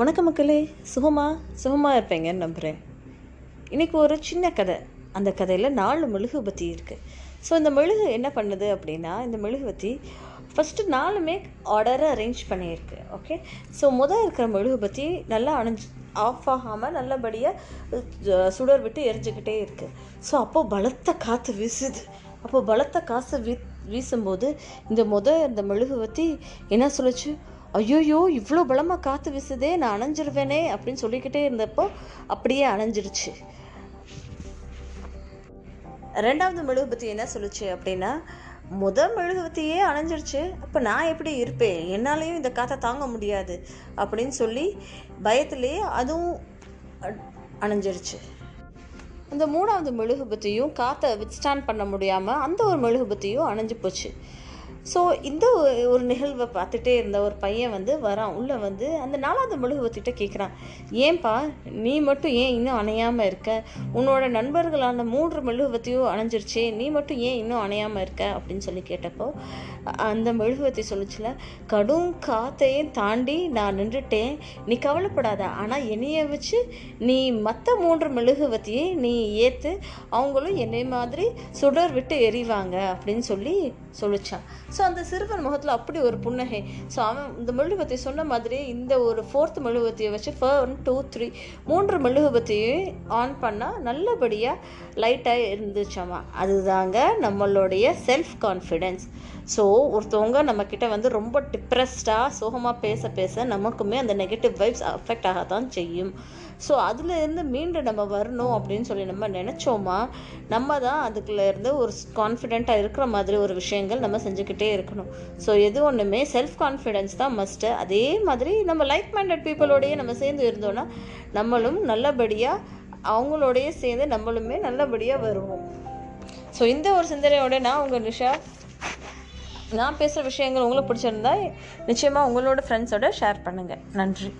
வணக்கம் மக்களே. சுகமா? சுகமாக இருப்பேங்கன்னு நம்புகிறேன் இன்றைக்கி ஒரு சின்ன கதை. அந்த கதையில் நாலு மெழுகுபத்தி இருக்குது ஸோ இந்த மெழுகு என்ன பண்ணுது அப்படின்னா இந்த மெழுகுபத்தி ஃபஸ்ட்டு நாலுமே ஆர்டரை அரேஞ்ச் பண்ணியிருக்கு. ஓகே ஸோ முதல் இருக்கிற மெழுகுபத்தி நல்லா அணைஞ்சு ஆஃப் ஆகாமல் நல்லபடியாக சுடர் விட்டு எரிஞ்சுக்கிட்டே இருக்குது ஸோ அப்போது பலத்த காற்று வீசுது. அப்போது பலத்த காசு வீ வீசும்போது இந்த முத இந்த மெழுகுவத்தி என்ன சொல்லுச்சு? ஐயோயோ இவ்வளோ பலமாக காற்று வீசுதே நான் அணைஞ்சிருவேனே அப்படின்னு சொல்லிக்கிட்டே இருந்தப்போ அப்படியே அணைஞ்சிருச்சு. ரெண்டாவது மெழுகுபத்தி என்ன சொல்லுச்சு அப்படின்னா முதல் மெழுகுவத்தியே அணைஞ்சிருச்சு. அப்போ நான் எப்படி இருப்பேன்? என்னாலையும் இந்த காற்றை தாங்க முடியாது அப்படின்னு சொல்லி பயத்திலே அதுவும் அணைஞ்சிருச்சு. அந்த மூணாவது மெழுகுபத்தியும் காற்றை வித்ஸ்டாண்ட் பண்ண முடியாமல் அந்த ஒரு மெழுகுபத்தியும் அணைஞ்சு போச்சு. ஸோ இந்த ஒரு- ஒரு நிகழ்வை பார்த்துட்டே இருந்த ஒரு பையன் வந்து வரான். உள்ளே வந்து அந்த நாலாவது மெழுகுவத்திட்ட கேட்குறான் ஏன்பா நீ மட்டும் ஏன் இன்னும் அணையாமல் இருக்க? உன்னோட நண்பர்களான மூன்று மெழுகுவத்தையும் அணைஞ்சிருச்சே. நீ மட்டும் ஏன் இன்னும் அணையாமல் இருக்க? அப்படின்னு சொல்லி கேட்டப்போ அந்த மெழுகுவத்தை சொல்லிச்சுல கடும் காத்தையும் தாண்டி நான் நின்றுட்டேன். நீ கவலைப்படாத. ஆனால் என்னைய வச்சு நீ மற்ற மூன்று மெழுகுவத்தியை நீ ஏற்று அவங்களும் என்னை மாதிரி சுடர் விட்டு எறிவாங்க. அப்படின்னு சொல்லி சொல்லிச்சான். ஸோ அந்த சிறுவன் முகத்தில் அப்படி ஒரு புன்னகை. ஸோ அவன் இந்த மெழுகுபத்தி சொன்ன மாதிரி இந்த ஒரு ஃபோர்த் மெழுகுபத்தியை வச்சு ஒன் டூ த்ரீ மூன்று மெழுகுபத்தியும் ஆன் பண்ணால் நல்லபடியாக லைட்டாக இருந்துச்சாமா? அதுதாங்க நம்மளுடைய செல்ஃப் கான்ஃபிடென்ஸ் ஸோ ஒருத்தவங்க நம்மக்கிட்ட வந்து ரொம்ப டிப்ரெஸ்டாக சோகமாக பேச பேச நமக்குமே அந்த நெகட்டிவ் வைப்ஸ் அஃபெக்ட் ஆகத்தான் செய்யும். ஸோ அதுலேருந்து மீண்டு நம்ம வரணும் அப்படின்னு சொல்லி நம்ம நினச்சோமா நம்ம தான் அதுக்குள்ளேருந்து ஒரு கான்ஃபிடெண்ட்டாக இருக்கிற மாதிரி ஒரு விஷயங்கள் நம்ம செஞ்சுக்கிட்டே இருக்கணும். ஸோ எது ஒன்றுமே செல்ஃப் கான்ஃபிடென்ஸ் தான் மஸ்ட்டு அதே மாதிரி நம்ம லைக் மைண்டட் பீப்புளோடையே நம்ம சேர்ந்து இருந்தோன்னா நம்மளும் நல்லபடியாக அவங்களோடையே சேர்ந்து நம்மளுமே நல்லபடியாக வருவோம். ஸோ இந்த ஒரு சிந்தனையோட நான் உங்கள் நிஷா நான் பேசுகிற விஷயங்கள் உங்களுக்கு பிடிச்சிருந்தா நிச்சயமாக உங்களோட ஃப்ரெண்ட்ஸோட ஷேர் பண்ணுங்கள் நன்றி.